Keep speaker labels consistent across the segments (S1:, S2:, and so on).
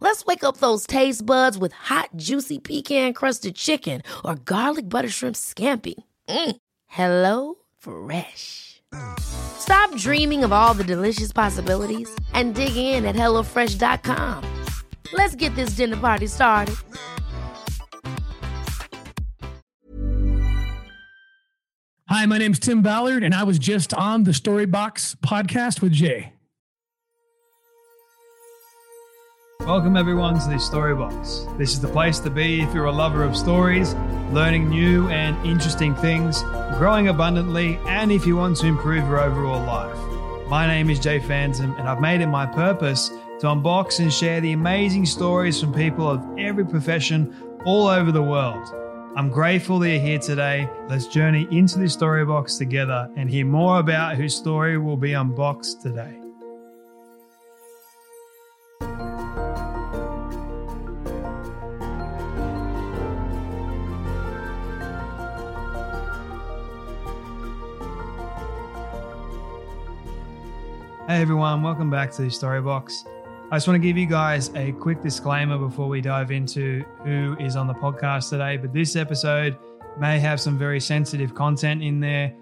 S1: Let's wake up those taste buds with hot, juicy pecan crusted chicken or garlic butter shrimp scampi. Mm. Hello Fresh. Stop dreaming of all the delicious possibilities and dig in at HelloFresh.com. Let's get this dinner party started.
S2: Hi, my name's Tim Ballard, and I was just on the Storybox podcast with Jay.
S3: Welcome, everyone, to the Storybox. This is the place to be if you're a lover of stories, learning new and interesting things, growing abundantly, and if you want to improve your overall life. My name is Jay Phantom, and I've made it my purpose to unbox and share the amazing stories from people of every profession all over the world. I'm grateful that you're here today. Let's journey into the story box together and hear more about whose story will be unboxed today. Hey everyone, welcome back to Storybox. I just want to give you guys a quick disclaimer before we dive into who is on the podcast today. But this episode may have some very sensitive content in there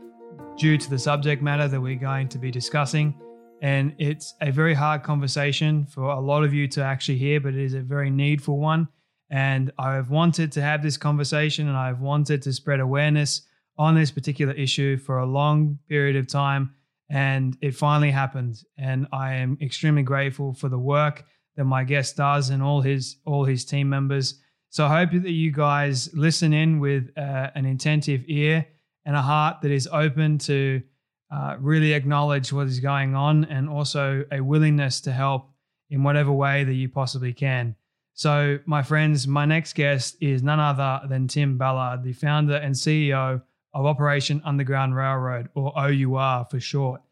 S3: due to the subject matter that we're going to be discussing. And it's a very hard conversation for a lot of you to actually hear, but it is a very needful one. And I've wanted to have this conversation and I've wanted to spread awareness on this particular issue for a long period of time and it finally happened. And i am extremely grateful for the work that my guest does and all his all his team members. So i hope that you guys listen in with uh, an attentive ear and a heart that is open to uh, really acknowledge what is going on and also a willingness to help in whatever way that you possibly can. So my friends my next guest is none other than tim ballard the founder and ceo of Operation Underground Railroad, or OUR for short.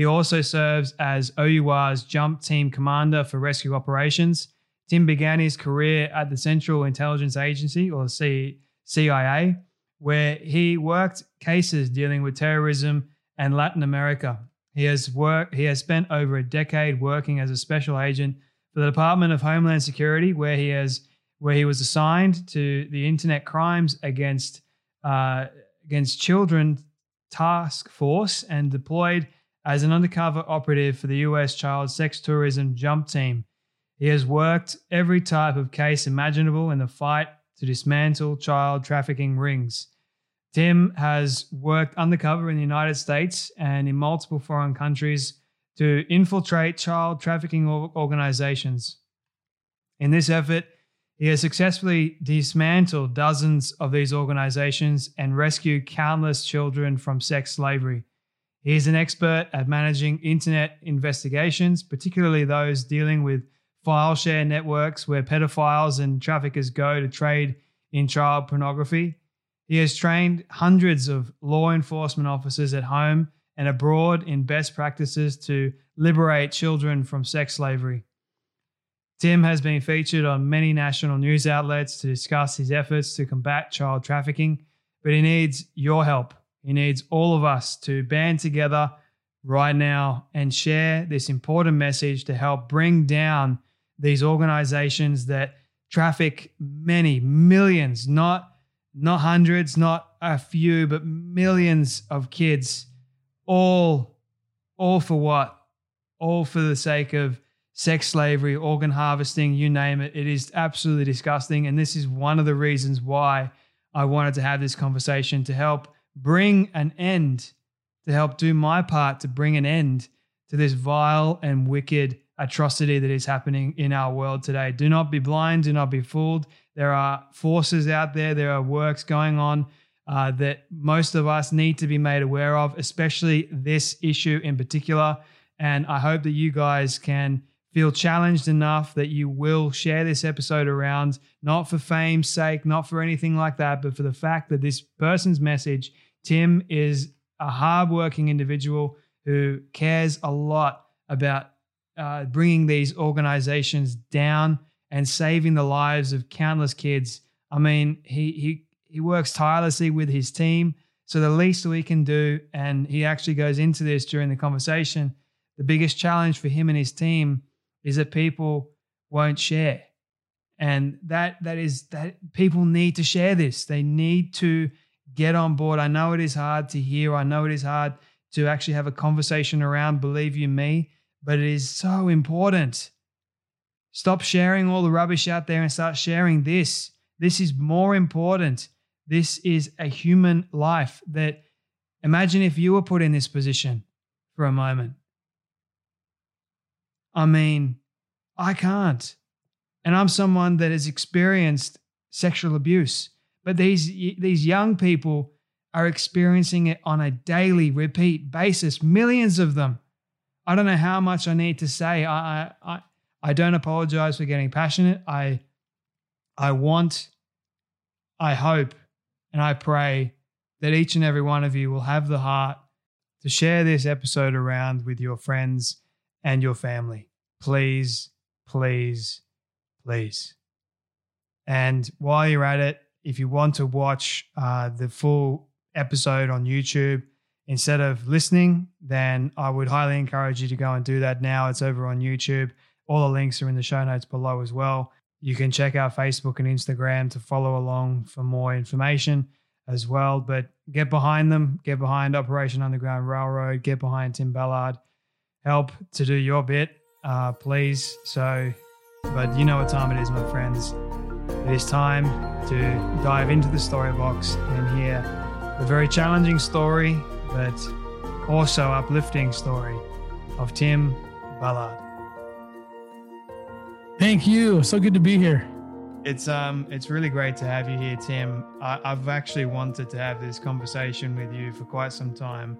S3: He also serves as OUR's Jump Team Commander for Rescue Operations. Tim began his career at the Central Intelligence Agency, or CIA, where he worked cases dealing with terrorism and Latin America. He has worked. He has spent over a decade working as a special agent for the Department of Homeland Security, where he has where he was assigned to the Internet Crimes Against uh, against Children Task Force and deployed as an undercover operative for the US Child Sex Tourism Jump Team. He has worked every type of case imaginable in the fight to dismantle child trafficking rings. Tim has worked undercover in the United States and in multiple foreign countries to infiltrate child trafficking organizations. In this effort, he has successfully dismantled dozens of these organizations and rescued countless children from sex slavery. He is an expert at managing internet investigations, particularly those dealing with file share networks where pedophiles and traffickers go to trade in child pornography. He has trained hundreds of law enforcement officers at home and abroad in best practices to liberate children from sex slavery. Tim has been featured on many national news outlets to discuss his efforts to combat child trafficking, but he needs your help. He needs all of us to band together right now and share this important message to help bring down these organizations that traffic many millions, not not hundreds, not a few, but millions of kids all all for what? All for the sake of sex slavery, organ harvesting, you name it. It is absolutely disgusting. And this is one of the reasons why I wanted to have this conversation to help bring an end, to help do my part to bring an end to this vile and wicked atrocity that is happening in our world today. Do not be blind, do not be fooled. There are forces out there, there are works going on uh, that most of us need to be made aware of, especially this issue in particular. And I hope that you guys can feel challenged enough that you will share this episode around, not for fame's sake, not for anything like that, but for the fact that this person's message, Tim, is a hardworking individual who cares a lot about uh, bringing these organizations down and saving the lives of countless kids. I mean, he he he works tirelessly with his team. So the least we can do, and he actually goes into this during the conversation. The biggest challenge for him and his team is that people won't share, and that that is that people need to share this. They need to get on board. I know it is hard to hear. I know it is hard to actually have a conversation around. Believe you me, but it is so important. Stop sharing all the rubbish out there and start sharing this. This is more important. This is a human life that imagine if you were put in this position for a moment. I mean, I can't. And I'm someone that has experienced sexual abuse, but these these young people are experiencing it on a daily repeat basis, millions of them. I don't know how much I need to say. I I I don't apologize for getting passionate. I I want I hope and I pray that each and every one of you will have the heart to share this episode around with your friends and your family. Please, please, please. And while you're at it, if you want to watch uh, the full episode on YouTube instead of listening, then I would highly encourage you to go and do that now. It's over on YouTube. All the links are in the show notes below as well. You can check out Facebook and Instagram to follow along for more information as well. But get behind them, get behind Operation Underground Railroad, get behind Tim Ballard. Help to do your bit, uh, please. So, but you know what time it is, my friends. It is time to dive into the story box and hear a very challenging story, but also uplifting story of Tim Ballard.
S2: Thank you. So good to be here.
S3: It's um, it's really great to have you here, Tim. I, I've actually wanted to have this conversation with you for quite some time.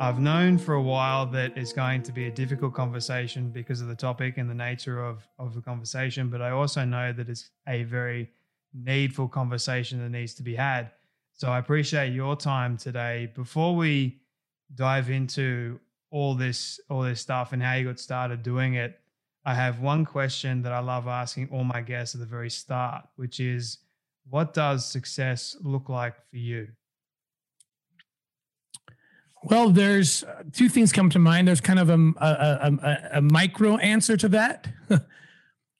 S3: I've known for a while that it's going to be a difficult conversation because of the topic and the nature of, of the conversation, but I also know that it's a very needful conversation that needs to be had. So I appreciate your time today. Before we dive into all this all this stuff and how you got started doing it, I have one question that I love asking all my guests at the very start, which is what does success look like for you?
S2: Well, there's uh, two things come to mind. There's kind of a, a, a, a micro answer to that,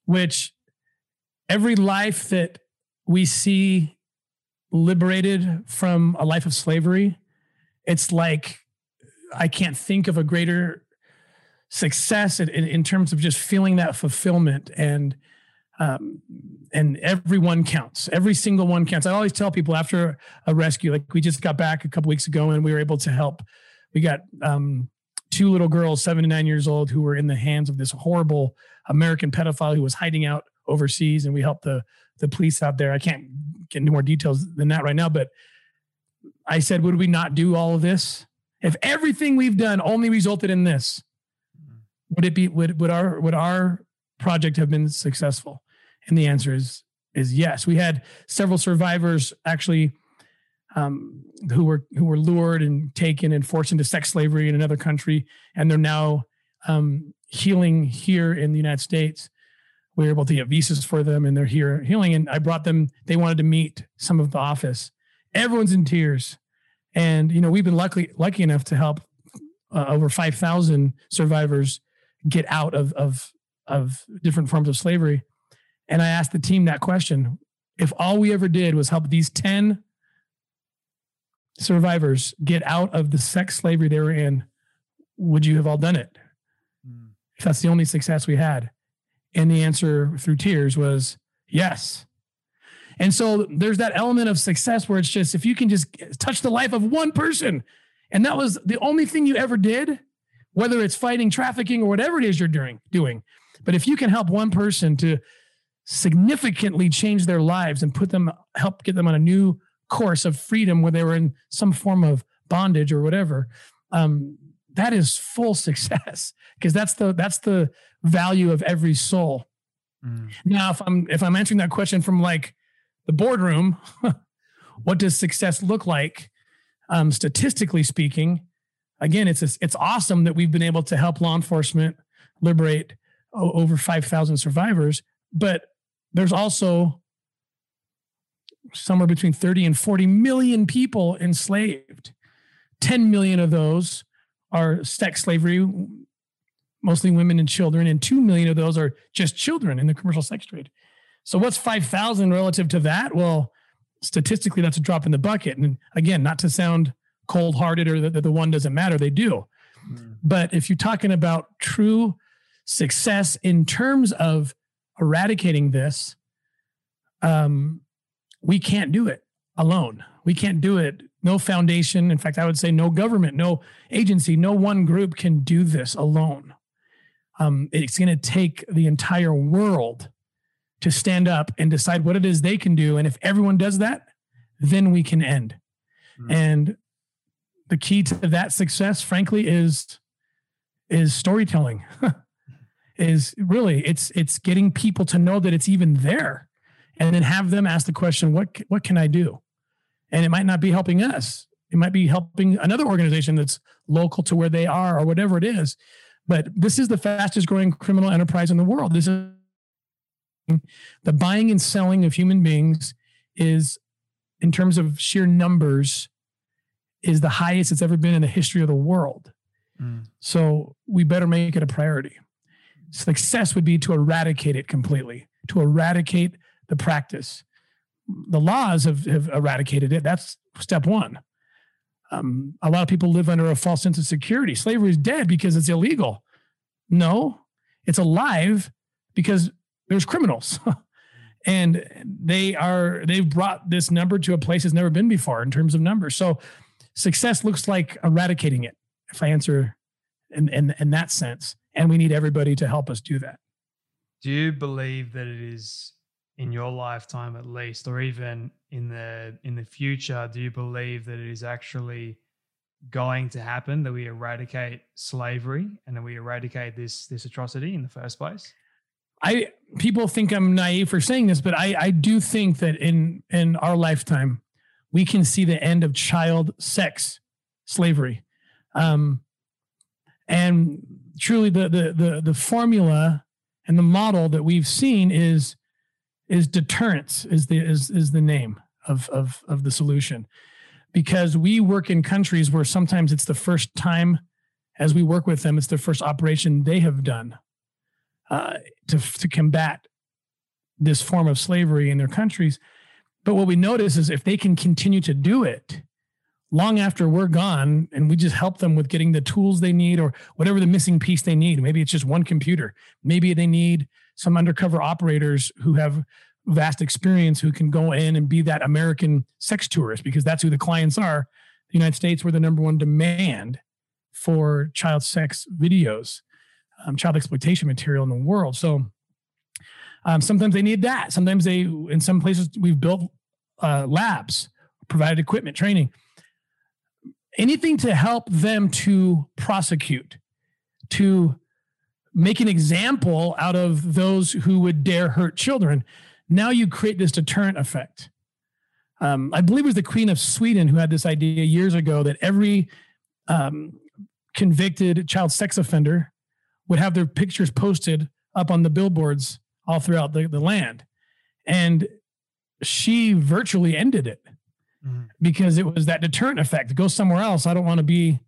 S2: which every life that we see liberated from a life of slavery, it's like I can't think of a greater success in, in terms of just feeling that fulfillment and um, and everyone counts. Every single one counts. I always tell people after a rescue, like we just got back a couple weeks ago, and we were able to help. We got um, two little girls, seven and nine years old, who were in the hands of this horrible American pedophile who was hiding out overseas, and we helped the the police out there. I can't get into more details than that right now, but I said, would we not do all of this if everything we've done only resulted in this? would it be would would our would our project have been successful? And the answer is is yes. We had several survivors actually um, who were who were lured and taken and forced into sex slavery in another country, and they're now um, healing here in the United States. We were able to get visas for them, and they're here healing. And I brought them; they wanted to meet some of the office. Everyone's in tears, and you know we've been lucky lucky enough to help uh, over five thousand survivors get out of of of different forms of slavery. And I asked the team that question: If all we ever did was help these ten survivors get out of the sex slavery they were in, would you have all done it? Mm. If that's the only success we had, and the answer through tears was yes. And so there's that element of success where it's just if you can just touch the life of one person, and that was the only thing you ever did, whether it's fighting trafficking or whatever it is you're doing doing but if you can help one person to significantly change their lives and put them help get them on a new course of freedom where they were in some form of bondage or whatever um, that is full success because that's the that's the value of every soul. Mm. Now, if I'm if I'm answering that question from like the boardroom, what does success look like? Um, statistically speaking, again, it's it's awesome that we've been able to help law enforcement liberate over 5,000 survivors, but there's also somewhere between 30 and 40 million people enslaved. 10 million of those are sex slavery, mostly women and children, and 2 million of those are just children in the commercial sex trade. So, what's 5,000 relative to that? Well, statistically, that's a drop in the bucket. And again, not to sound cold hearted or that the one doesn't matter, they do. Mm. But if you're talking about true success in terms of eradicating this, um, we can't do it alone. We can't do it. No foundation. In fact, I would say no government, no agency, no one group can do this alone. Um, it's going to take the entire world to stand up and decide what it is they can do. And if everyone does that, then we can end. Mm-hmm. And the key to that success, frankly, is is storytelling. is really it's it's getting people to know that it's even there, and then have them ask the question, "What what can I do?" And it might not be helping us. It might be helping another organization that's local to where they are or whatever it is. But this is the fastest growing criminal enterprise in the world. This is the buying and selling of human beings is in terms of sheer numbers is the highest it's ever been in the history of the world. Mm. So we better make it a priority. Success would be to eradicate it completely, to eradicate the practice. The laws have, have eradicated it. That's step one. Um, a lot of people live under a false sense of security. Slavery is dead because it's illegal. No, it's alive because there's criminals. and they are they've brought this number to a place it's never been before in terms of numbers. So success looks like eradicating it, if I answer in, in, in that sense. And we need everybody to help us do that.
S3: Do you believe that it is in your lifetime at least, or even in the in the future, do you believe that it is actually going to happen that we eradicate slavery and that we eradicate this this atrocity in the first place?
S2: I people think I'm naive for saying this, but I I do think that in in our lifetime we can see the end of child sex slavery. Um, and truly the, the, the, the formula and the model that we've seen is, is deterrence is the, is, is the name of, of, of the solution because we work in countries where sometimes it's the first time as we work with them, it's the first operation they have done uh, to, to combat this form of slavery in their countries. But what we notice is if they can continue to do it long after we're gone and we just help them with getting the tools they need or whatever the missing piece they need, maybe it's just one computer. Maybe they need some undercover operators who have vast experience who can go in and be that American sex tourist because that's who the clients are. The United States, we're the number one demand for child sex videos, um, child exploitation material in the world. So um, sometimes they need that. Sometimes they, in some places, we've built uh, labs, provided equipment, training, anything to help them to prosecute, to make an example out of those who would dare hurt children. Now you create this deterrent effect. Um, I believe it was the Queen of Sweden who had this idea years ago that every um, convicted child sex offender would have their pictures posted up on the billboards all throughout the, the land. And she virtually ended it mm-hmm. because it was that deterrent effect. Go somewhere else. I don't want to be,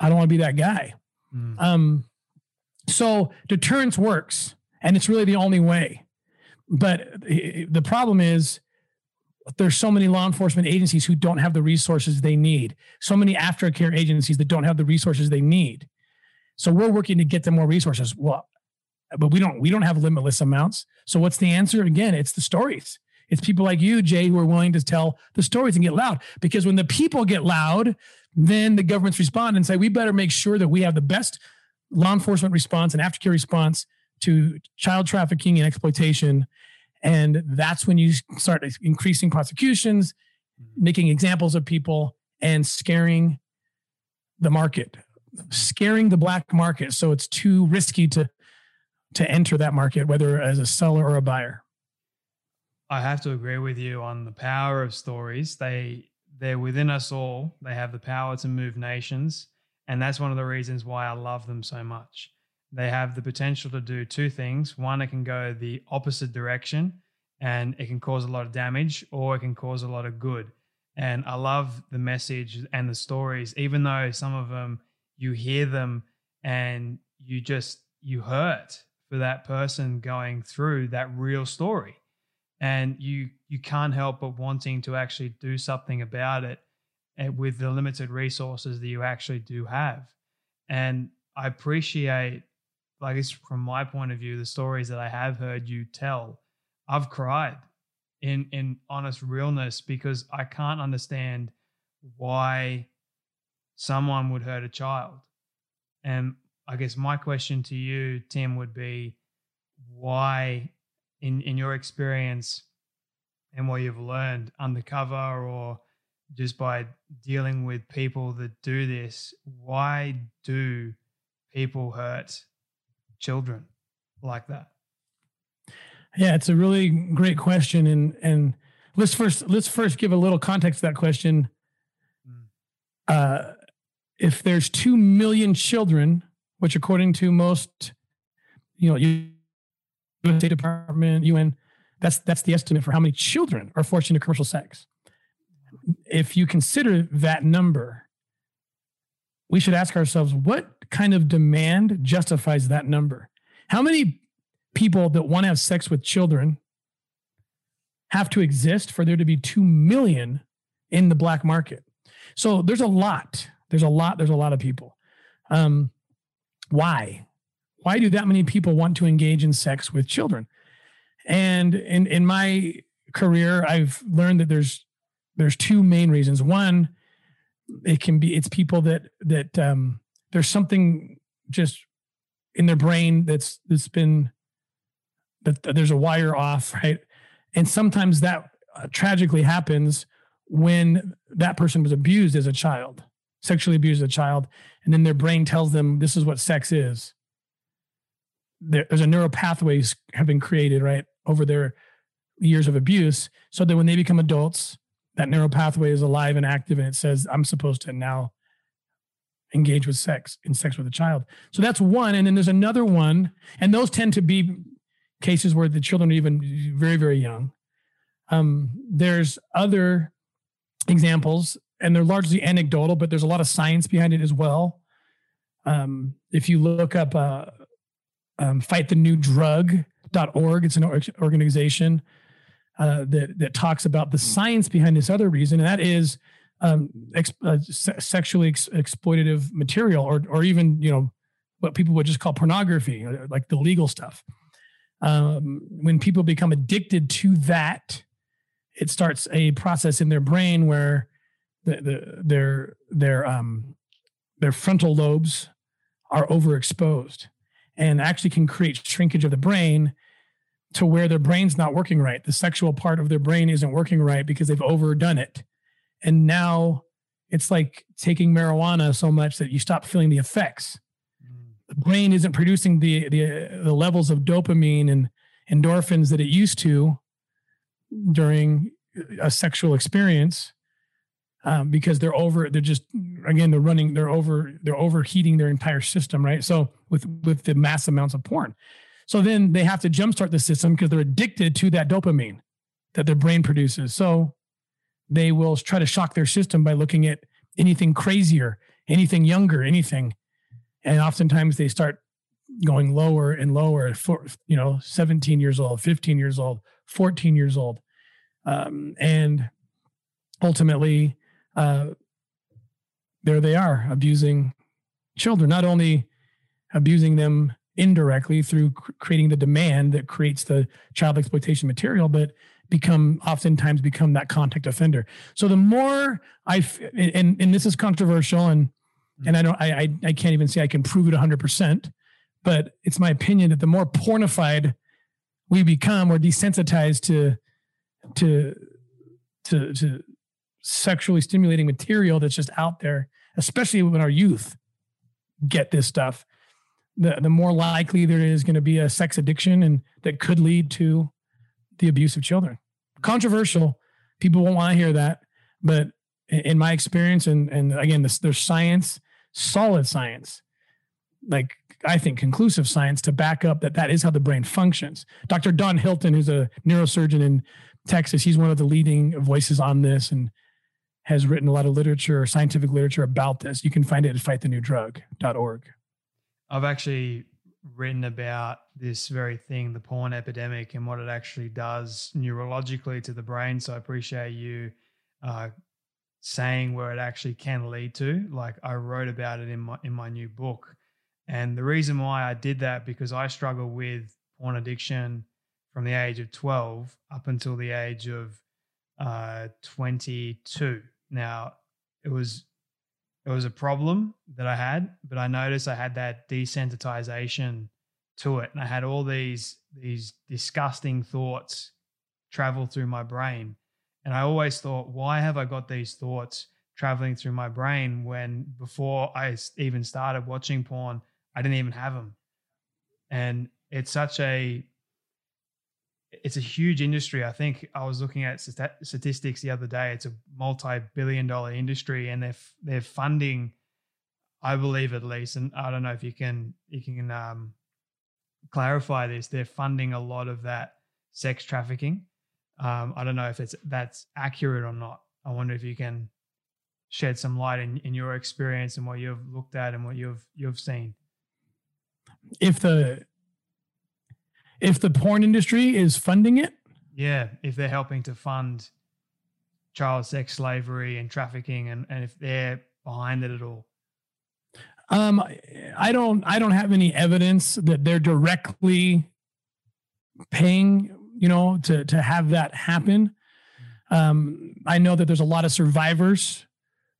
S2: I don't want to be that guy. Mm-hmm. Um, so deterrence works and it's really the only way. But the problem is there's so many law enforcement agencies who don't have the resources they need. So many aftercare agencies that don't have the resources they need. So we're working to get them more resources. Well, but we don't we don't have limitless amounts. So what's the answer? Again, it's the stories. It's people like you, Jay, who are willing to tell the stories and get loud. Because when the people get loud, then the governments respond and say, we better make sure that we have the best law enforcement response and aftercare response to child trafficking and exploitation. And that's when you start increasing prosecutions, making examples of people, and scaring the market, scaring the black market. So it's too risky to to enter that market, whether as a seller or a buyer.
S3: I have to agree with you on the power of stories. They they're within us all. They have the power to move nations, and that's one of the reasons why I love them so much. They have the potential to do two things. One, it can go the opposite direction and it can cause a lot of damage, or it can cause a lot of good. And I love the message and the stories, even though some of them you hear them and you just you hurt for that person going through that real story and you you can't help but wanting to actually do something about it eh, with the limited resources that you actually do have. And i appreciate like it's from my point of view the stories that i have heard you tell. I've cried in in honest realness because i can't understand why someone would hurt a child. And i guess my question to you tim would be why in in your experience and what you've learned undercover or just by dealing with people that do this why do people hurt children like that
S2: yeah it's a really great question and and let's first let's first give a little context to that question mm. uh if there's 2 million children which according to most you know you State Department, UN. That's that's the estimate for how many children are forced into commercial sex. If you consider that number, we should ask ourselves what kind of demand justifies that number? How many people that want to have sex with children have to exist for there to be 2 million in the black market? So there's a lot. There's a lot. There's a lot of people. Um, why? Why do that many people want to engage in sex with children? And in in my career, I've learned that there's there's two main reasons. One, it can be it's people that that um, there's something just in their brain that's that's been that there's a wire off, right? And sometimes that uh, tragically happens when that person was abused as a child, sexually abused as a child, and then their brain tells them this is what sex is there, there's a neural pathways have been created right over their years of abuse so that when they become adults that neural pathway is alive and active and it says i'm supposed to now engage with sex in sex with a child. So that's one and then there's another one and those tend to be cases where the children are even very very young. Um, there's other examples and they're largely anecdotal but there's a lot of science behind it as well. Um, if you look up uh, um, fightthenewdrug.org. It's an organization uh, that that talks about the science behind this other reason, and that is um, ex- uh, se- sexually ex- exploitative material, or or even you know what people would just call pornography, uh, like the legal stuff. Um, when people become addicted to that, it starts a process in their brain where the, the, their their um, their frontal lobes are overexposed and actually can create shrinkage of the brain to where their brain's not working right. The sexual part of their brain isn't working right because they've overdone it. And now it's like taking marijuana so much that you stop feeling the effects. Mm. The brain isn't producing the, the, the levels of dopamine and endorphins that it used to during a sexual experience um, because they're over they're just again they're running they're over they're overheating their entire system right? So with with the mass amounts of porn. So then they have to jumpstart the system because they're addicted to that dopamine that their brain produces. So they will try to shock their system by looking at anything crazier anything younger anything. And oftentimes they start going lower and lower for you know 17 years old 15 years old 14 years old. Um, and ultimately uh, there they are abusing children, not only abusing them indirectly through creating the demand that creates the child exploitation material, but become oftentimes become that contact offender. So the more I f- and and this is controversial and mm-hmm. and I don't I, I I can't even say I can prove it 100%, but it's my opinion that the more pornified we become or desensitized to to to to sexually stimulating material that's just out there, especially when our youth get this stuff, the, the more likely there is going to be a sex addiction and that could lead to the abuse of children. Controversial. People won't want to hear that. But in my experience, and, and again, this, there's science, solid science, like I think conclusive science to back up that that is how the brain functions. Dr. Don Hilton, who's a neurosurgeon in Texas, he's one of the leading voices on this and has written a lot of literature, scientific literature about this. You can find it at fightthenewdrug.org.
S3: I've actually written about this very thing, the porn epidemic, and what it actually does neurologically to the brain. So I appreciate you uh, saying where it actually can lead to. Like I wrote about it in my in my new book, and the reason why I did that because I struggle with porn addiction from the age of twelve up until the age of uh, twenty two. Now it was it was a problem that I had, but I noticed I had that desensitization to it, and I had all these these disgusting thoughts travel through my brain, and I always thought, why have I got these thoughts traveling through my brain when before I even started watching porn, I didn't even have them, and it's such a it's a huge industry. I think I was looking at statistics the other day. It's a multi-billion dollar industry, and they're they're funding, I believe at least, and I don't know if you can you can um, clarify this. They're funding a lot of that sex trafficking. Um, I don't know if it's that's accurate or not. I wonder if you can shed some light in, in your experience and what you've looked at and what you've you've seen.
S2: If the if the porn industry is funding it?
S3: Yeah, if they're helping to fund child sex slavery and trafficking and, and if they're behind it at all.
S2: Um I don't I don't have any evidence that they're directly paying, you know, to to have that happen. Um I know that there's a lot of survivors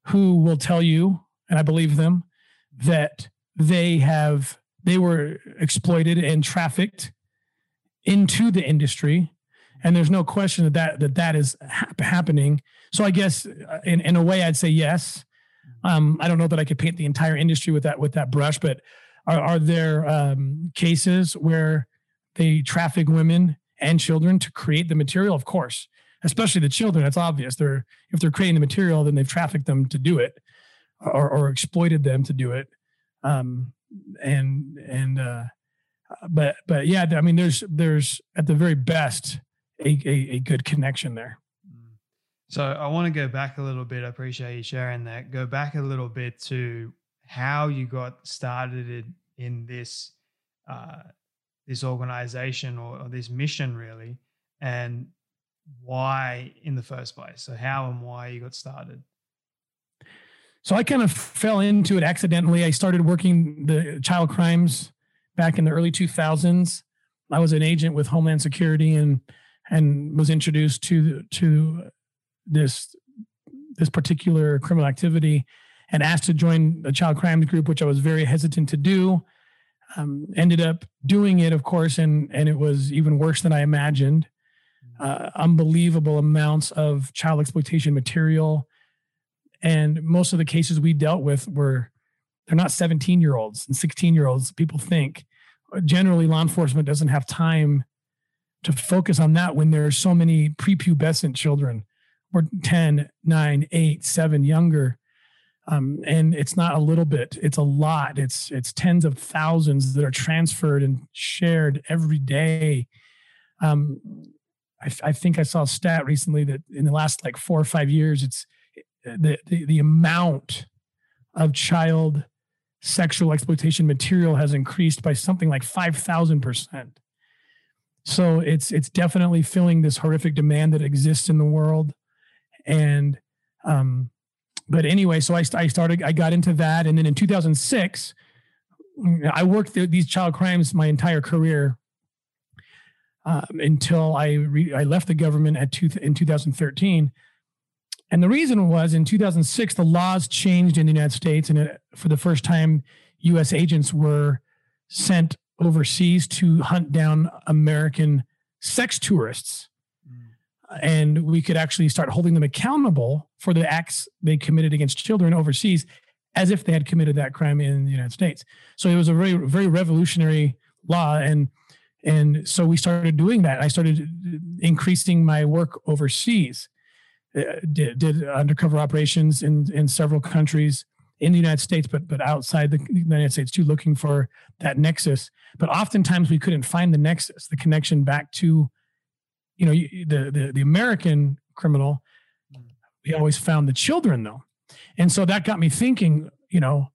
S2: who will tell you and I believe them that they have they were exploited and trafficked into the industry and there's no question that that that, that is ha- happening. So i guess uh, in, in a way i'd say yes. Um, i don't know that i could paint the entire industry with that with that brush but are, are there um, cases where they traffic women and children to create the material? Of course. Especially the children that's obvious. They're if they're creating the material then they've trafficked them to do it or, or exploited them to do it. Um, and and uh, but but yeah, I mean, there's there's at the very best a, a, a good connection there. Mm.
S3: So I want to go back a little bit. I appreciate you sharing that. Go back a little bit to how you got started in, in this uh, this organization or, or this mission, really, and why in the first place. So how and why you got started.
S2: So I kind of fell into it accidentally. I started working the child crimes back in the early 2000s. I was an agent with Homeland Security and and was introduced to to this this particular criminal activity and asked to join a child crimes group, which I was very hesitant to do. Um, ended up doing it, of course, and and it was even worse than I imagined. Uh, unbelievable amounts of child exploitation material, and most of the cases we dealt with were they're not 17 year olds and 16 year olds. People think generally law enforcement doesn't have time to focus on that when there are so many prepubescent children or 10, 9, 8, 7 younger. Um, and it's not a little bit, it's a lot. It's it's tens of thousands that are transferred and shared every day. Um, I, I think I saw a stat recently that in the last like four or five years, it's the, the, the amount of child sexual exploitation material has increased by something like 5000%. So it's it's definitely filling this horrific demand that exists in the world and um but anyway, so I, I started, I got into that. And then in 2006, I worked these child crimes my entire career um, until I, re, I left the government at two, in 2013. And the reason was in 2006, the laws changed in the United States, and it, for the first time, U.S. agents were sent overseas to hunt down American sex tourists. Mm. and we could actually start holding them accountable for the acts they committed against children overseas as if they had committed that crime in the United States. So it was a very, very revolutionary law. And and so we started doing that. I started increasing my work overseas. Uh, did, did undercover operations in in several countries in the United States, but but outside the United States too, looking for that nexus. But oftentimes we couldn't find the nexus, the connection back to, you know, the the, the American criminal. We always found the children though, and so that got me thinking. You know,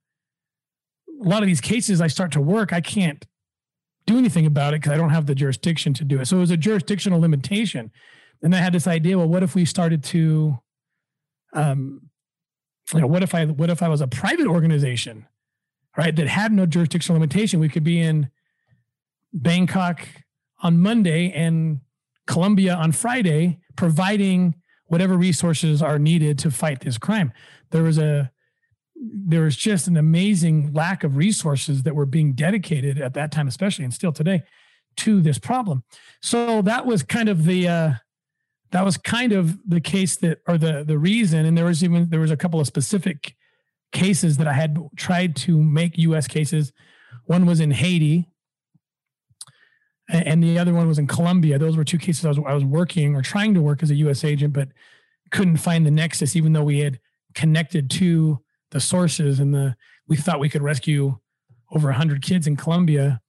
S2: a lot of these cases I start to work, I can't do anything about it because I don't have the jurisdiction to do it. So it was a jurisdictional limitation. And I had this idea, well, what if we started to um you know, what if I what if I was a private organization, right, that had no jurisdictional limitation? We could be in Bangkok on Monday and Colombia on Friday, providing whatever resources are needed to fight this crime. There was a there was just an amazing lack of resources that were being dedicated at that time, especially and still today, to this problem. So that was kind of the uh, that was kind of the case that or the the reason. And there was even there was a couple of specific cases that I had tried to make U.S. cases. One was in Haiti, and the other one was in Colombia. Those were two cases I was I was working or trying to work as a U.S. agent, but couldn't find the nexus, even though we had connected to the sources and the we thought we could rescue over 100 kids in Colombia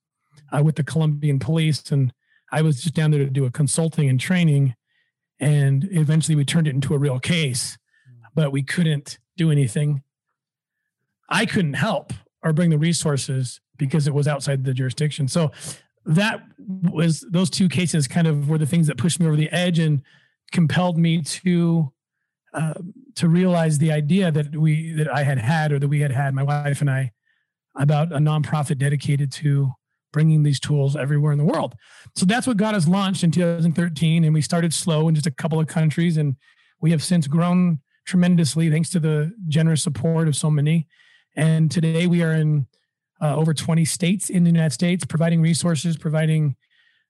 S2: uh, with the Colombian police and I was just down there to do a consulting and training and eventually we turned it into a real case but we couldn't do anything. I couldn't help or bring the resources because it was outside the jurisdiction. So that was those two cases kind of were the things that pushed me over the edge and compelled me to uh, to realize the idea that we that I had had or that we had had my wife and I about a nonprofit dedicated to bringing these tools everywhere in the world. So that's what got us launched in 2013, and we started slow in just a couple of countries, and we have since grown tremendously thanks to the generous support of so many. And today we are in uh, over 20 states in the United States, providing resources, providing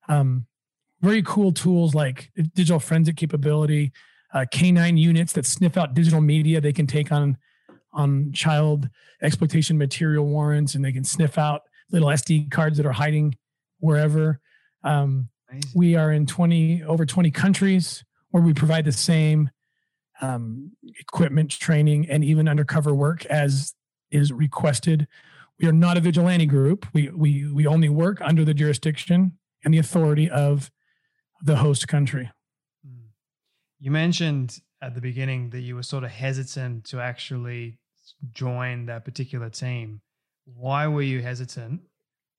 S2: um, very cool tools like digital forensic capability, uh, canine units that sniff out digital media they can take on on child exploitation material warrants and they can sniff out little SD cards that are hiding wherever. Um, we are in 20 over 20 countries where we provide the same um, equipment, training, and even undercover work as is requested. We are not a vigilante group. We we we only work under the jurisdiction and the authority of the host country.
S3: You mentioned at the beginning that you were sort of hesitant to actually join that particular team. Why were you hesitant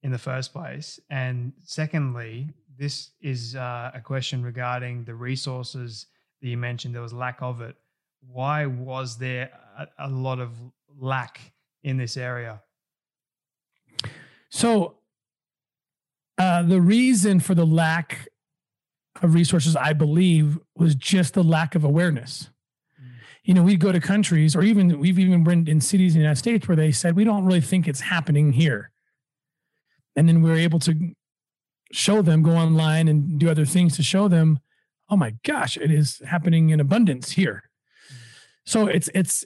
S3: in the first place? And secondly, this is uh, a question regarding the resources that you mentioned. There was lack of it. Why was there a, a lot of lack in this area?
S2: So, uh, the reason for the lack of resources, I believe, was just the lack of awareness. You know, we'd go to countries, or even we've even been in cities in the United States where they said, we don't really think it's happening here. And then we were able to show them, go online and do other things to show them, oh my gosh, it is happening in abundance here. So it's it's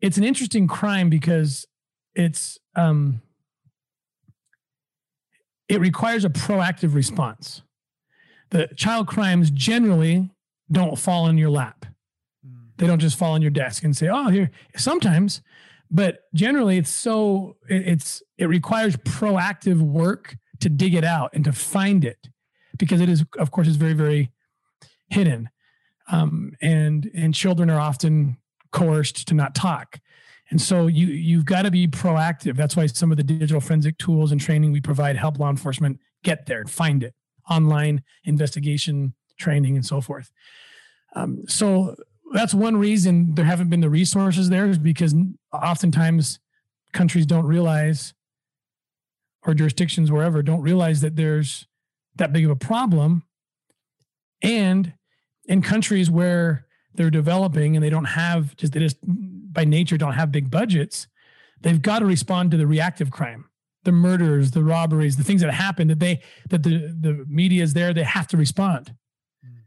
S2: it's an interesting crime because it's um it requires a proactive response the child crimes generally don't fall in your lap. They don't just fall on your desk and say, "Oh, here." Sometimes, but generally, it's so it, it's it requires proactive work to dig it out and to find it, because it is, of course, is very very hidden, um, and and children are often coerced to not talk. And so you you've got to be proactive. That's why some of the digital forensic tools and training we provide help law enforcement get there find it online investigation training and so forth. Um, so that's one reason there haven't been the resources there is because oftentimes countries don't realize or jurisdictions wherever don't realize that there's that big of a problem and in countries where they're developing and they don't have just they just by nature don't have big budgets they've got to respond to the reactive crime the murders, the robberies, the things that happen that they that the the media is there, they have to respond. Mm.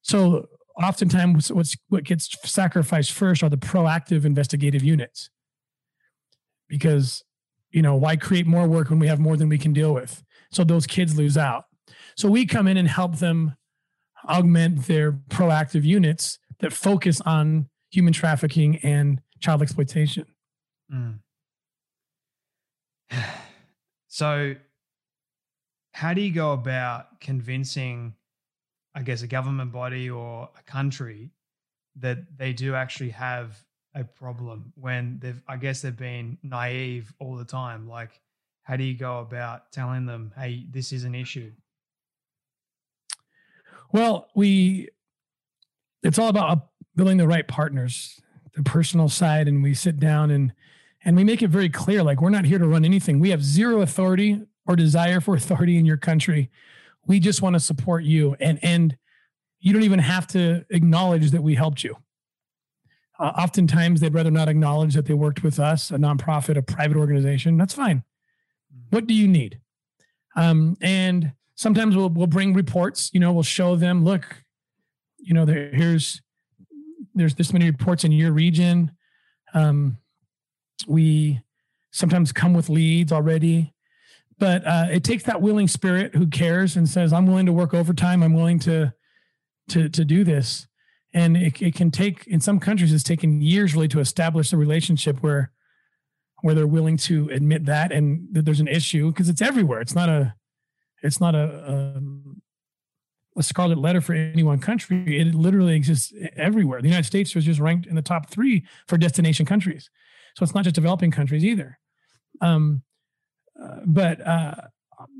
S2: So oftentimes what's what gets sacrificed first are the proactive investigative units. Because you know why create more work when we have more than we can deal with? So those kids lose out. So we come in and help them augment their proactive units that focus on human trafficking and child exploitation. Mm.
S3: so how do you go about convincing I guess, a government body or a country that they do actually have a problem when they've, I guess, they've been naive all the time. Like, how do you go about telling them, hey, this is an issue?
S2: Well, we, it's all about building the right partners, the personal side, and we sit down and, and we make it very clear like we're not here to run anything. We have zero authority or desire for authority in your country we just want to support you and and you don't even have to acknowledge that we helped you. Uh, oftentimes they'd rather not acknowledge that they worked with us a nonprofit a private organization. That's fine. Mm-hmm. what do you need? Um, and sometimes we'll, we'll bring reports you know we'll show them look you know there, here's there's this many reports in your region. Um, we sometimes come with leads already but uh, it takes that willing spirit who cares and says, "I'm willing to work overtime. I'm willing to to to do this." And it, it can take in some countries it's taken years really to establish a relationship where where they're willing to admit that and that there's an issue because it's everywhere. It's not a it's not a, a um, a scarlet letter for any one country. It literally exists everywhere. The United States was just ranked in the top three for destination countries. So it's not just developing countries either. Um, but uh,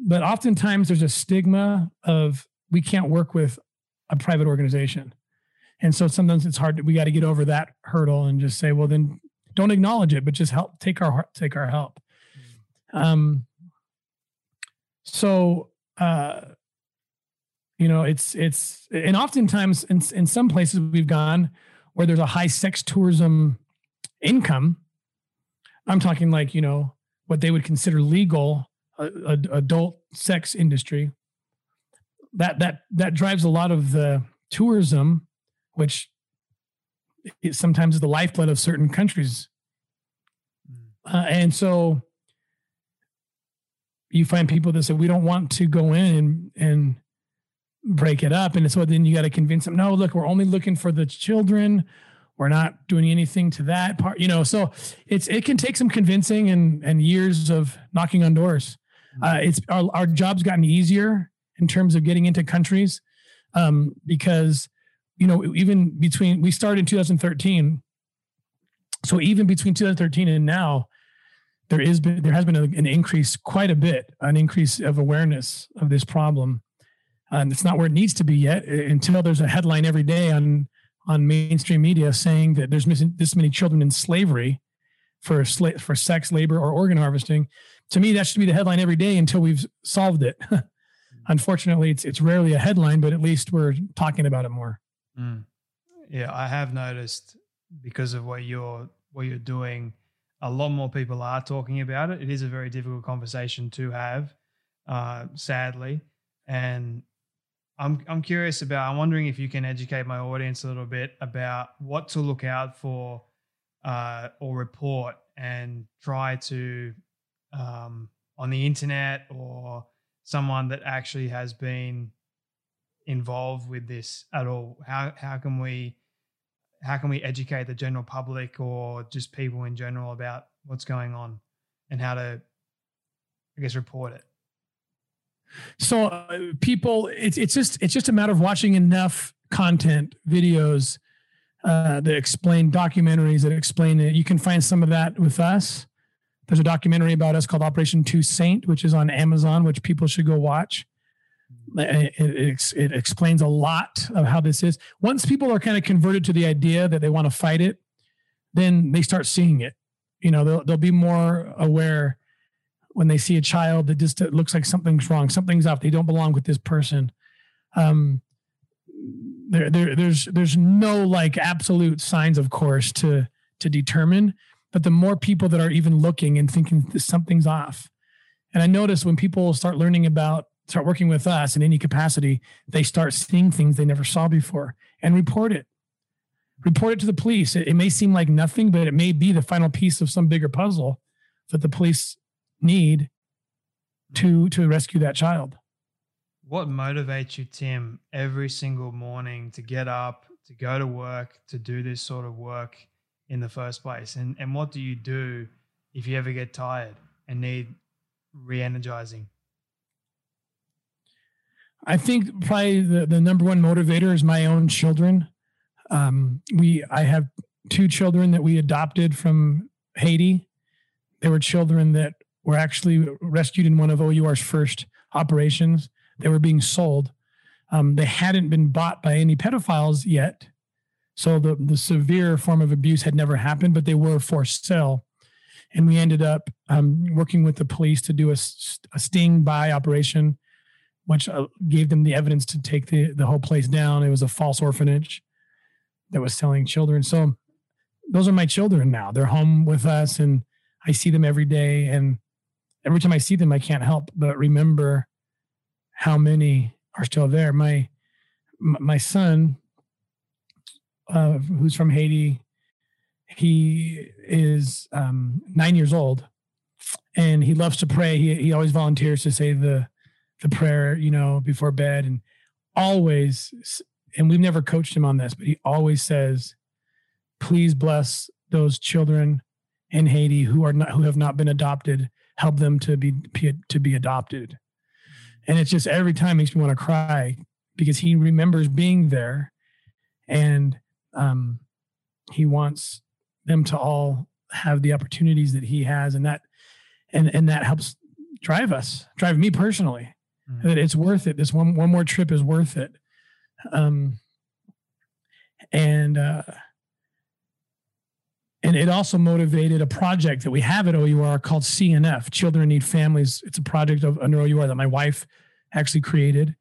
S2: but oftentimes there's a stigma of we can't work with a private organization, and so sometimes it's hard. To, we got to get over that hurdle and just say, well, then don't acknowledge it, but just help take our take our help. Um. So. Uh, you know it's it's and oftentimes in, in some places we've gone where there's a high sex tourism income i'm talking like you know what they would consider legal uh, adult sex industry. That that that drives a lot of the tourism which is sometimes the lifeblood of certain countries. Hmm. uh, and so you find people that say we don't want to go in and, and break it up. And so then you got to convince them no look we're only looking for the children we're not doing anything to that part you know so it's it can take some convincing and and years of knocking on doors. Mm-hmm. uh, it's our, our job's gotten easier in terms of getting into countries um, because you know even between we started in 2013 so even between 2013 and now there is been there has been an increase quite a bit an increase of awareness of this problem. And it's not where it needs to be yet until there's a headline every day on on mainstream media saying that there's this many children in slavery for sla- for sex labor or organ harvesting. To me that should be the headline every day until we've solved it. Unfortunately it's it's rarely a headline but at least we're talking about it more. Mm.
S3: yeah i have noticed because of what you're what you're doing a lot more people are talking about it. It is a very difficult conversation to have uh, sadly. And I'm I'm curious about. I'm wondering if you can educate my audience a little bit about what to look out for uh, or report and try to um, on the internet or someone that actually has been involved with this at all. How how can we how can we educate the general public or just people in general about what's going on and how to I guess report it?
S2: So uh, people, it's it's just it's just a matter of watching enough content, videos uh, that explain documentaries that explain it. You can find some of that with us. There's a documentary about us called Operation Toussaint, which is on Amazon, which people should go watch. It, it, it, explains a lot of how this is. Once people are kind of converted to the idea that they want to fight it, then they start seeing it. You know, they'll, they'll be more aware when they see a child that just looks like something's wrong, something's off, they don't belong with this person. Um, there, there, there's, there's no like absolute signs, of course, to to determine. But the more people that are even looking and thinking something's off, and I notice when people start learning about, start working with us in any capacity, they start seeing things they never saw before, and report it. Report it to the police. It, it may seem like nothing, but it may be the final piece of some bigger puzzle that the police need to to rescue that child.
S3: What motivates you, Tim, every single morning to get up, to go to work, to do this sort of work in the first place? And and what do you do if you ever get tired and need re-energizing?
S2: I think probably the, the number one motivator is my own children. Um, we I have two children that we adopted from Haiti. They were children that were actually rescued in one of OUR's first operations. They were being sold. Um, they hadn't been bought by any pedophiles yet. So the, the severe form of abuse had never happened, but they were for sale. And we ended up um, working with the police to do a, a sting buy operation, which uh, gave them the evidence to take the, the whole place down. It was a false orphanage that was selling children. So those are my children now. They're home with us and I see them every day. And every time I see them, I can't help but remember how many are still there. My my son, uh, who's from Haiti, he is um, nine years old, and he loves to pray. He he always volunteers to say the the prayer, you know, before bed, and always. And we've never coached him on this, but he always says, "Please bless those children in Haiti who are not who have not been adopted. Help them to be to be adopted." And it's just every time makes me want to cry because he remembers being there and um, he wants them to all have the opportunities that he has and that and and that helps drive us drive me personally mm-hmm. that it's worth it this one one more trip is worth it um and uh and it also motivated a project that we have at OUR called CNF, Children Need Families. It's a project of under OUR that my wife actually created.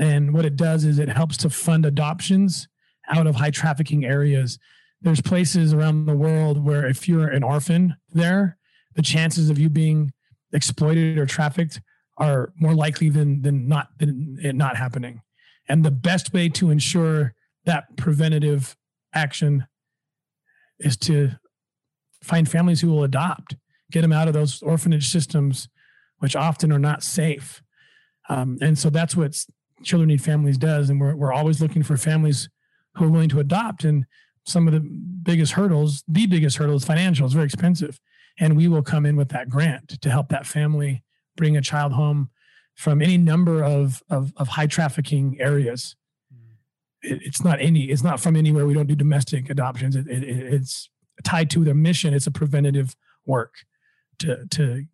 S2: And what it does is it helps to fund adoptions out of high trafficking areas. There's places around the world where if you're an orphan there, the chances of you being exploited or trafficked are more likely than than not than it not happening. And the best way to ensure that preventative action is to find families who will adopt, get them out of those orphanage systems, which often are not safe. Um, and so that's what Children Need Families does. And we're, we're always looking for families who are willing to adopt. And some of the biggest hurdles, the biggest hurdle is financial. It's very expensive. And we will come in with that grant to help that family bring a child home from any number of, of, of high trafficking areas. It, it's not any, it's not from anywhere. We don't do domestic adoptions. It, it, it's tied to their mission. It's a preventative work to, to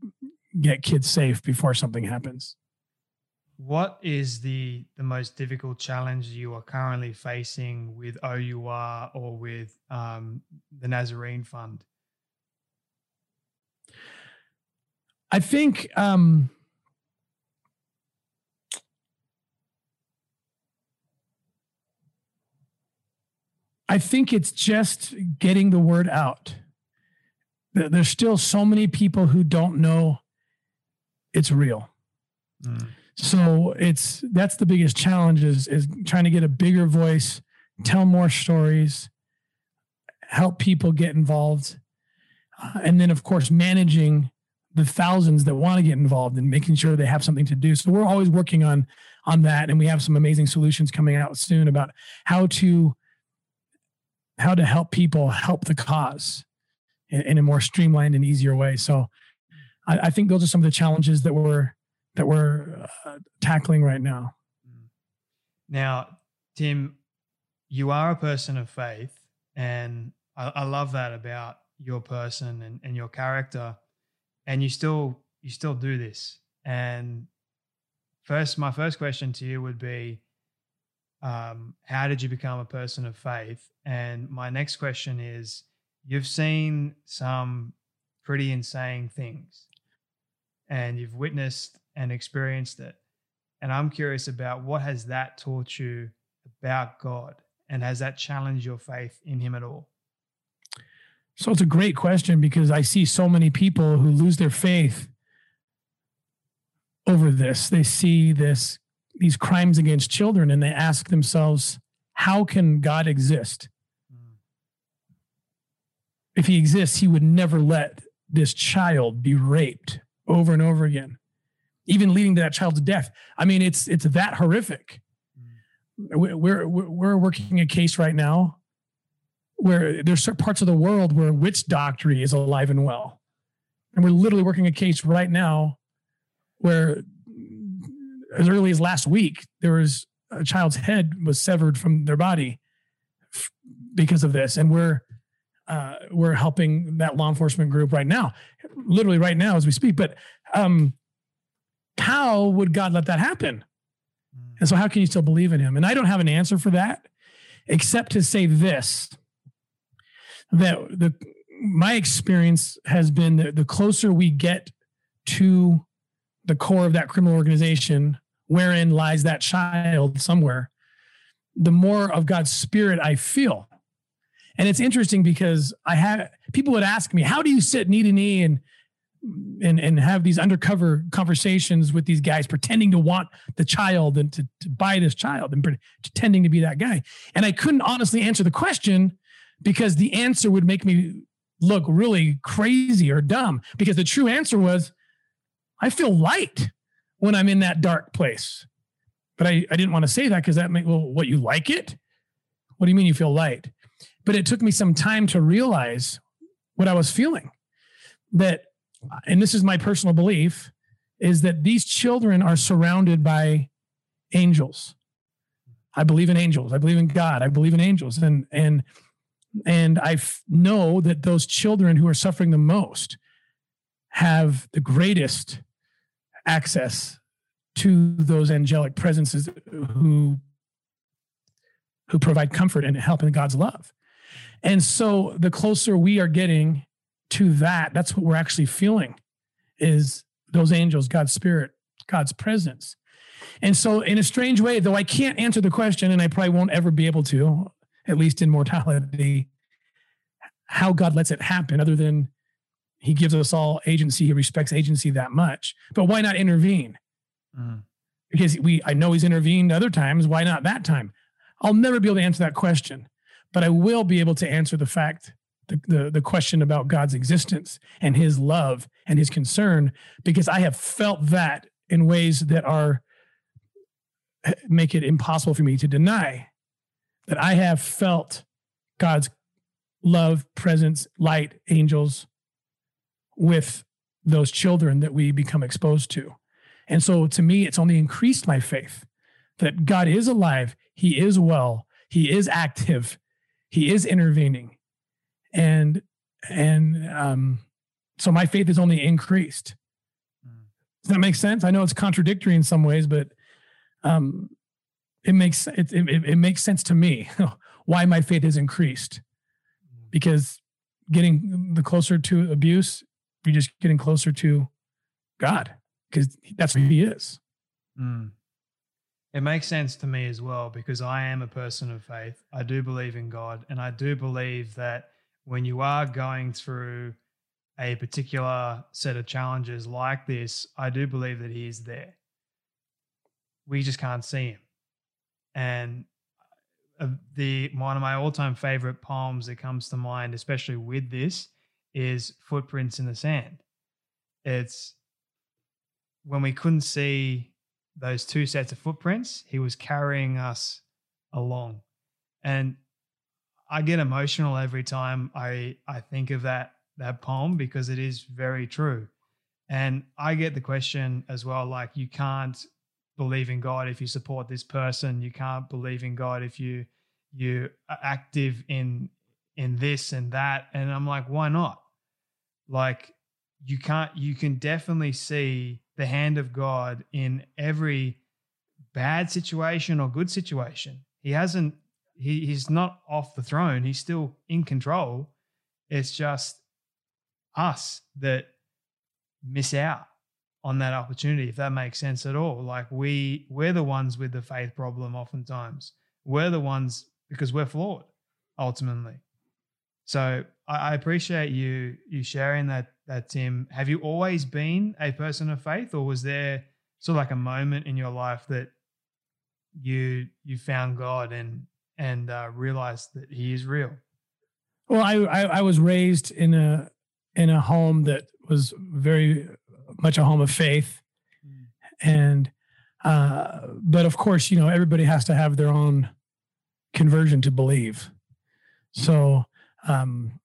S2: get kids safe before something happens.
S3: What is the the most difficult challenge you are currently facing with OUR or with um, the Nazarene Fund?
S2: I think um, I think it's just getting the word out. There's still so many people who don't know it's real. Mm. So it's that's the biggest challenge is is trying to get a bigger voice, tell more stories, help people get involved, uh, and then of course managing the thousands that want to get involved and making sure they have something to do. So we're always working on on that, and we have some amazing solutions coming out soon about how to how to help people help the cause in, in a more streamlined and easier way. So I, I think those are some of the challenges that we're that we're uh, tackling right now. Mm.
S3: Now, Tim, you are a person of faith, and I, I love that about your person and, and your character. And you still you still do this. And first, my first question to you would be, um, how did you become a person of faith? And my next question is, you've seen some pretty insane things, and you've witnessed and experienced it. And I'm curious about what has that taught you about God and has that challenged your faith in him at all?
S2: So it's a great question because I see so many people who lose their faith over this. They see this these crimes against children and they ask themselves, how can God exist? If he exists, he would never let this child be raped over and over again, even leading to that child's death. I mean, it's it's that horrific. We're we're, working a case right now where there's certain parts of the world where witch doctrine is alive and well, and we're literally working a case right now where as early as last week there was a child's head was severed from their body because of this, and we're uh, we're helping that law enforcement group right now, literally right now as we speak. But um, how would God let that happen? And so, how can you still believe in Him? And I don't have an answer for that, except to say this: that the my experience has been that the closer we get to the core of that criminal organization, wherein lies that child somewhere, the more of God's Spirit I feel. And it's interesting because I have people would ask me, how do you sit knee to knee and and and have these undercover conversations with these guys pretending to want the child and to, to buy this child and pretending to be that guy? And i couldn't honestly answer the question because the answer would make me look really crazy or dumb because the true answer was i feel light when i'm in that dark place but i, I didn't want to say that because that meant well what you like it what do you mean you feel light but it took me some time to realize what I was feeling. That, and this is my personal belief, is that these children are surrounded by angels. I believe in angels. I believe in God. I believe in angels. And and and I know that those children who are suffering the most have the greatest access to those angelic presences who who provide comfort and help in God's love. And so the closer we are getting to that, that's what we're actually feeling is those angels, God's spirit, God's presence. And so, in a strange way, though I can't answer the question, and I probably won't ever be able to, at least in mortality, how God lets it happen, other than He gives us all agency, He respects agency that much. But why not intervene? Mm. Because we, I know He's intervened other times. Why not that time? I'll never be able to answer that question but I will be able to answer the fact, the, the, the question about God's existence and his love and his concern, because I have felt that in ways that are make it impossible for me to deny that I have felt God's love, presence, light, angels with those children that we become exposed to. And so to me, it's only increased my faith that God is alive, He is well, He is active, he is intervening and and um so my faith is only increased mm. does that make sense i know it's contradictory in some ways but um it makes it it, it makes sense to me why my faith has increased mm. because getting the closer to abuse you're just getting closer to god because that's who he is
S3: mm. It makes sense to me as well because I am a person of faith. I do believe in God. And I do believe that when you are going through a particular set of challenges like this, I do believe that He is there. We just can't see Him. And uh, the one of my all-time favorite poems that comes to mind, especially with this, is "Footprints in the Sand." It's when we couldn't see those two sets of footprints, he was carrying us along. And I get emotional every time I I think of that that poem because it is very true. And I get the question as well like you can't believe in God if you support this person, you can't believe in God if you you are active in in this and that and I'm like why not? Like you can't you can definitely see the hand of God in every bad situation or good situation. He hasn't, he, he's not off the throne. He's still in control. It's just us that miss out on that opportunity, if that makes sense at all. Like we, we're the ones with the faith problem oftentimes. We're the ones because we're flawed ultimately. So I, I appreciate you you sharing that that Tim. Have you always been a person of faith, or was there sort of like a moment in your life that you you found God and and uh, realize that He is real?
S2: Well, I, I I was raised in a in a home that was very much a home of faith, mm. and uh, but of course, you know, everybody has to have their own conversion to believe. So um,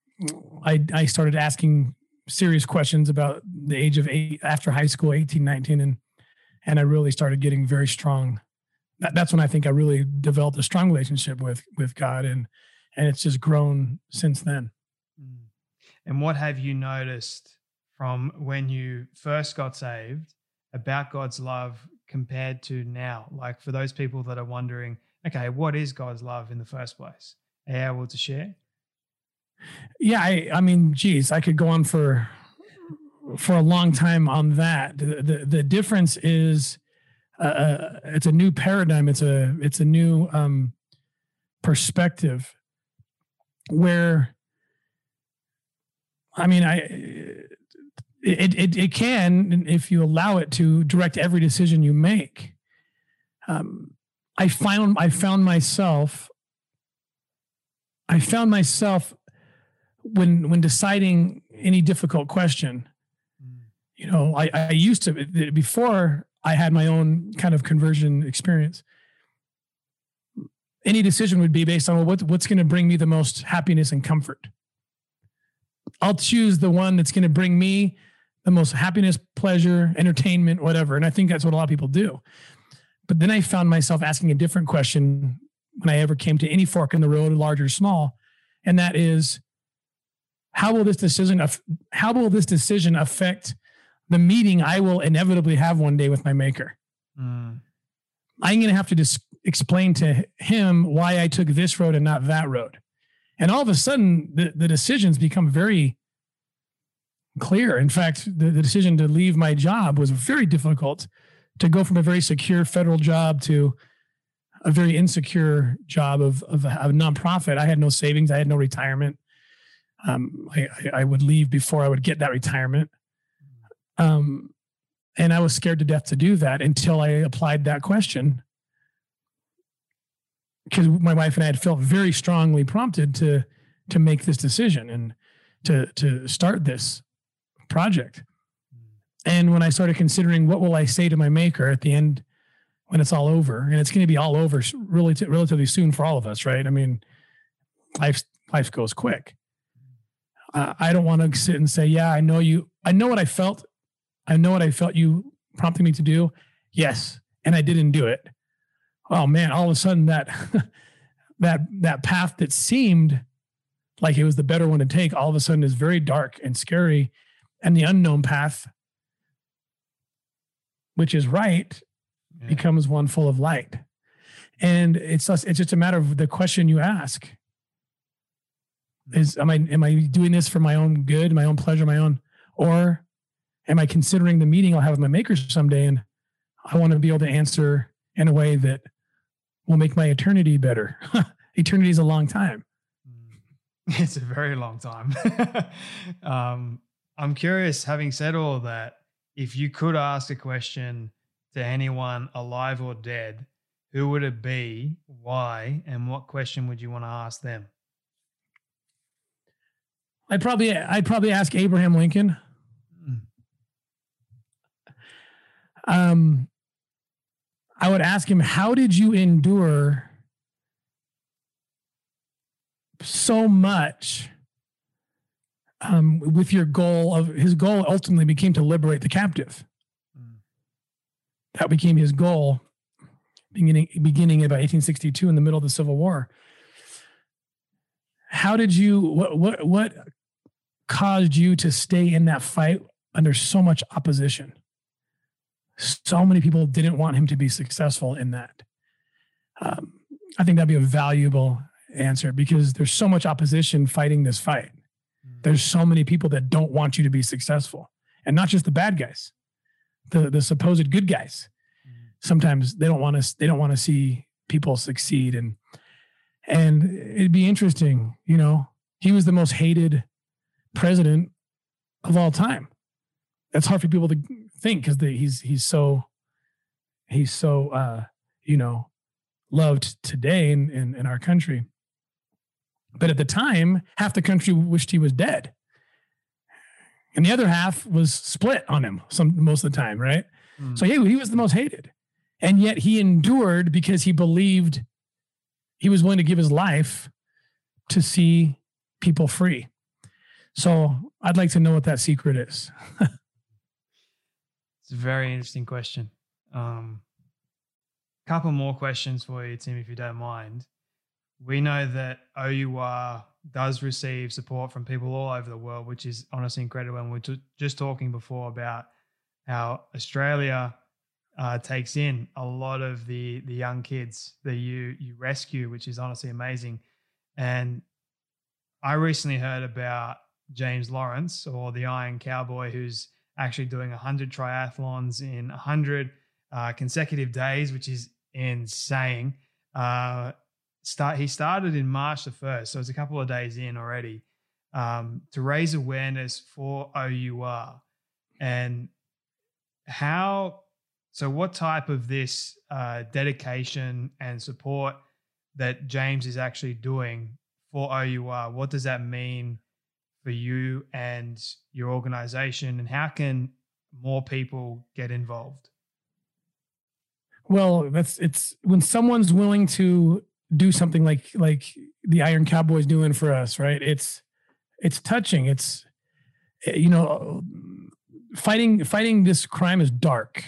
S2: I I started asking serious questions about the age of eight after high school, 18, 19, and and I really started getting very strong. That, that's when I think I really developed a strong relationship with with God, and and it's just grown since then. Mm.
S3: And what have you noticed from when you first got saved about God's love compared to now? Like for those people that are wondering, okay, what is God's love in the first place? Are you able to share?
S2: Yeah, I, I mean, geez, I could go on for for a long time on that. The the, the difference is, uh, uh, it's a new paradigm. It's a it's a new um, perspective where, I mean, I it, it it can if you allow it to direct every decision you make. Um, I found I found myself I found myself when when deciding any difficult question, mm. you know, I, I used to before I had my own kind of conversion experience. Any decision would be based on well, what, what's going to bring me the most happiness and comfort. I'll choose the one that's going to bring me the most happiness, pleasure, entertainment, whatever. And I think that's what a lot of people do. But then I found myself asking a different question when I ever came to any fork in the road, large or small, and that is, how will this decision how will this decision affect the meeting I will inevitably have one day with my maker? Mm. I'm going to have to dis- explain to him why I took this road and not that road. And all of a sudden, the, the decisions become very clear. In fact, the, the decision to leave my job was very difficult to go from a very secure federal job to a very insecure job of, of a, a nonprofit. I had no savings, I had no retirement um, I, I would leave before I would get that retirement. Um, and I was scared to death to do that until I applied that question. Because my wife and I had felt very strongly prompted to to make this decision and to to start this project. And when I started considering what will I say to my maker at the end when it's all over, and it's going to be all over really relatively soon for all of us, right? I mean, life life goes quick. Uh, I don't want to sit and say, yeah, I know you. I know what I felt. I know what I felt you prompting me to do. Yes, and I didn't do it. Oh man! All of a sudden, that that that path that seemed like it was the better one to take, all of a sudden is very dark and scary, and the unknown path, which is right, yeah. becomes one full of light. And it's it's just a matter of the question you ask is am I am I doing this for my own good, my own pleasure, my own, or am I considering the meeting I'll have with my maker someday and I want to be able to answer in a way that will make my eternity better. eternity is a long time.
S3: It's a very long time. um, I'm curious, having said all that, if you could ask a question to anyone alive or dead, who would it be, why, and what question would you want to ask them?
S2: I'd probably I'd probably ask Abraham Lincoln. Um, I would ask him, "How did you endure so much?" Um, with your goal of his goal ultimately became to liberate the captive. That became his goal, beginning beginning about 1862 in the middle of the Civil War. How did you what what what caused you to stay in that fight under so much opposition? So many people didn't want him to be successful in that. Um, I think that'd be a valuable answer because there's so much opposition fighting this fight. Mm. There's so many people that don't want you to be successful, and not just the bad guys, the the supposed good guys. Mm. Sometimes they don't want to they don't want to see people succeed, and and it'd be interesting, you know. He was the most hated president of all time. That's hard for people to think because he's he's so he's so uh, you know loved today in, in, in our country. But at the time, half the country wished he was dead. And the other half was split on him some most of the time, right? Mm. So he, he was the most hated. And yet he endured because he believed he was willing to give his life to see people free. So I'd like to know what that secret is.
S3: it's a very interesting question. Um, couple more questions for you, Tim, if you don't mind. We know that OUR does receive support from people all over the world, which is honestly incredible. And we are just talking before about how Australia uh, takes in a lot of the the young kids that you you rescue, which is honestly amazing. And I recently heard about James Lawrence or the Iron Cowboy, who's actually doing 100 triathlons in 100 uh, consecutive days, which is insane. Uh, start he started in March the first, so it's a couple of days in already um, to raise awareness for OUR and how. So, what type of this uh, dedication and support that James is actually doing for OUR? What does that mean for you and your organization, and how can more people get involved?
S2: Well, that's it's when someone's willing to do something like like the Iron Cowboys doing for us, right? It's it's touching. It's you know, fighting fighting this crime is dark.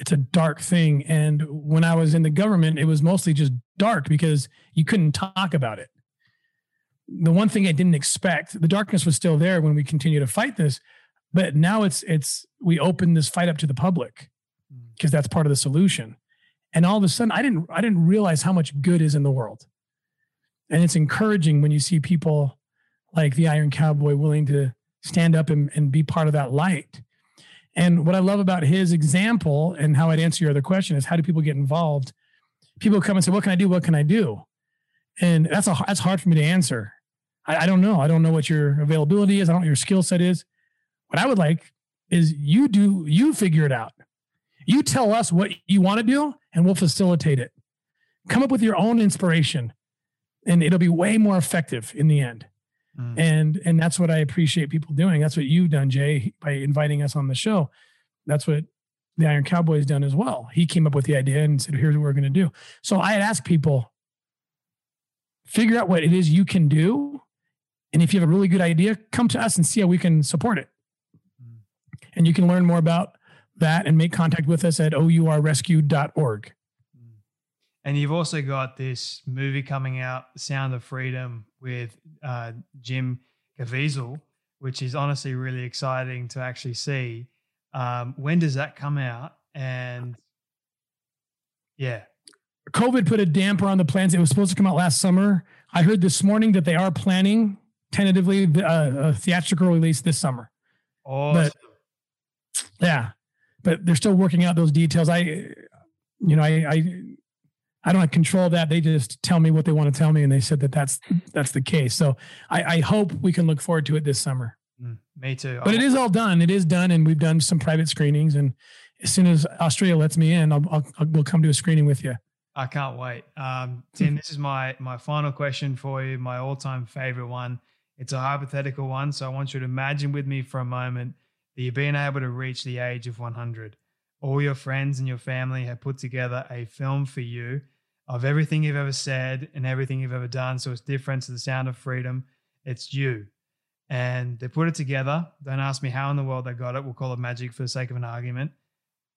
S2: It's a dark thing, and when I was in the government, it was mostly just dark because you couldn't talk about it. The one thing I didn't expect, the darkness was still there when we continue to fight this, but now it's it's we open this fight up to the public mm. because that's part of the solution. And all of a sudden, I didn't I didn't realize how much good is in the world. And it's encouraging when you see people like the Iron Cowboy willing to stand up and, and be part of that light. And what I love about his example and how I'd answer your other question is how do people get involved? People come and say, What can I do? What can I do? And that's a that's hard for me to answer. I, I don't know. I don't know what your availability is. I don't know what your skill set is. What I would like is you do you figure it out. You tell us what you want to do and we'll facilitate it. Come up with your own inspiration and it'll be way more effective in the end. Mm. And and that's what I appreciate people doing. That's what you've done, Jay, by inviting us on the show. That's what the Iron Cowboy's done as well. He came up with the idea and said, "Here's what we're going to do." So I had asked people, figure out what it is you can do, and if you have a really good idea, come to us and see how we can support it. Mm. And you can learn more about that and make contact with us at ourrescue.org.
S3: And you've also got this movie coming out, Sound of Freedom, with uh, Jim Caviezel, which is honestly really exciting to actually see. Um, when does that come out? And yeah.
S2: COVID put a damper on the plans. It was supposed to come out last summer. I heard this morning that they are planning tentatively uh, a theatrical release this summer.
S3: Awesome. But,
S2: yeah but they're still working out those details. I, you know, I, I, I don't control that. They just tell me what they want to tell me, and they said that that's that's the case. So I, I hope we can look forward to it this summer.
S3: Mm, me too.
S2: But it is all done. It is done, and we've done some private screenings. And as soon as Australia lets me in, I'll, I'll, I'll we'll come to a screening with you.
S3: I can't wait. Um, Tim, this is my my final question for you. My all time favorite one. It's a hypothetical one, so I want you to imagine with me for a moment that you've been able to reach the age of 100. All your friends and your family have put together a film for you of everything you've ever said and everything you've ever done. So it's different to the sound of freedom. It's you. And they put it together. Don't ask me how in the world they got it. We'll call it magic for the sake of an argument.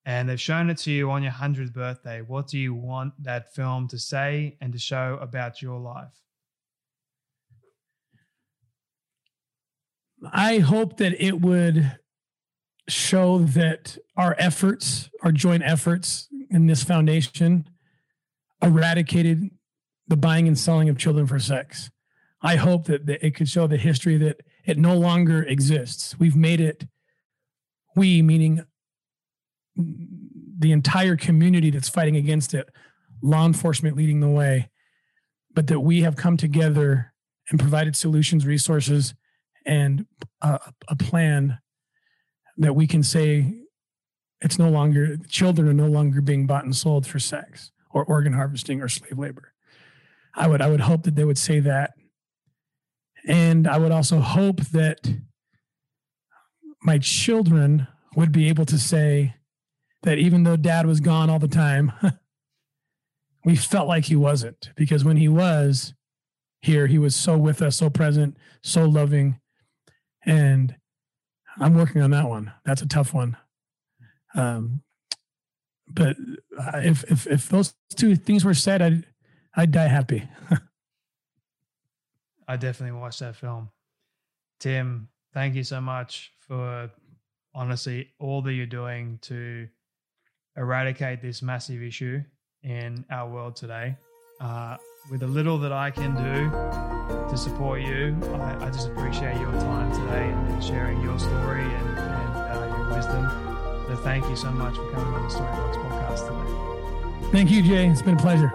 S3: And they've shown it to you on your 100th birthday. What do you want that film to say and to show about your life?
S2: I hope that it would show that our efforts, our joint efforts in this foundation, eradicated the buying and selling of children for sex. I hope that, it could show the history that it no longer exists. We've made it, we, meaning the entire community that's fighting against it, law enforcement leading the way, but that we have come together and provided solutions, resources, and a, a plan that we can say it's no longer children are no longer being bought and sold for sex or or organ harvesting or slave labor. I would I would hope that they would say that. And I would also hope that my children would be able to say that even though dad was gone all the time, we felt like he wasn't because when he was here, he was so with us, so present, so loving. And I'm working on that one. That's a tough one. Um, but if if if those two things were said, I'd I'd die happy.
S3: I definitely watched that film. Tim, thank you so much for honestly all that you're doing to eradicate this massive issue in our world today. Uh, with the little that I can do to support you, I, I just appreciate your time today and, sharing your story and, and uh, your wisdom. So thank you so much for coming on the Storybox podcast today.
S2: Thank you, Jay. It's been a pleasure.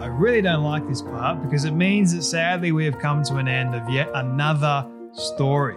S3: I really don't like this part because it means that sadly we have come to an end of yet another story.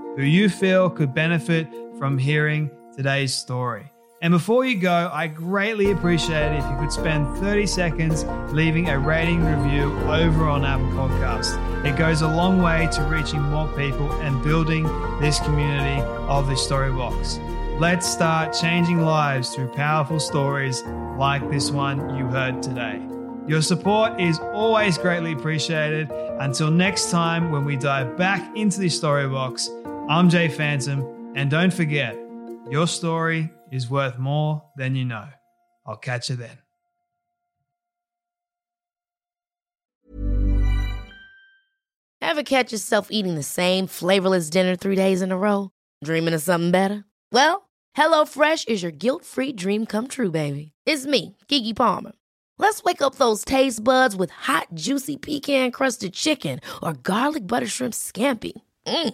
S3: who you feel could benefit from hearing today's story. And before you go, I greatly appreciate it if you could spend 30 seconds leaving a rating review over on Apple Podcasts. It goes a long way to reaching more people and building this community of the Storybox. Let's start changing lives through powerful stories like this one you heard today. Your support is always greatly appreciated. Until next time, when we dive back into the Storybox, I'm Jay Phantom, and don't forget, your story is worth more than you know. I'll catch you then.
S1: Ever catch yourself eating the same flavorless dinner three days in a row? Dreaming of something better? Well, HelloFresh is your guilt free dream come true, baby. It's me, Keke Palmer. Let's wake up those taste buds with hot, juicy pecan crusted chicken or garlic butter shrimp scampi. Mm.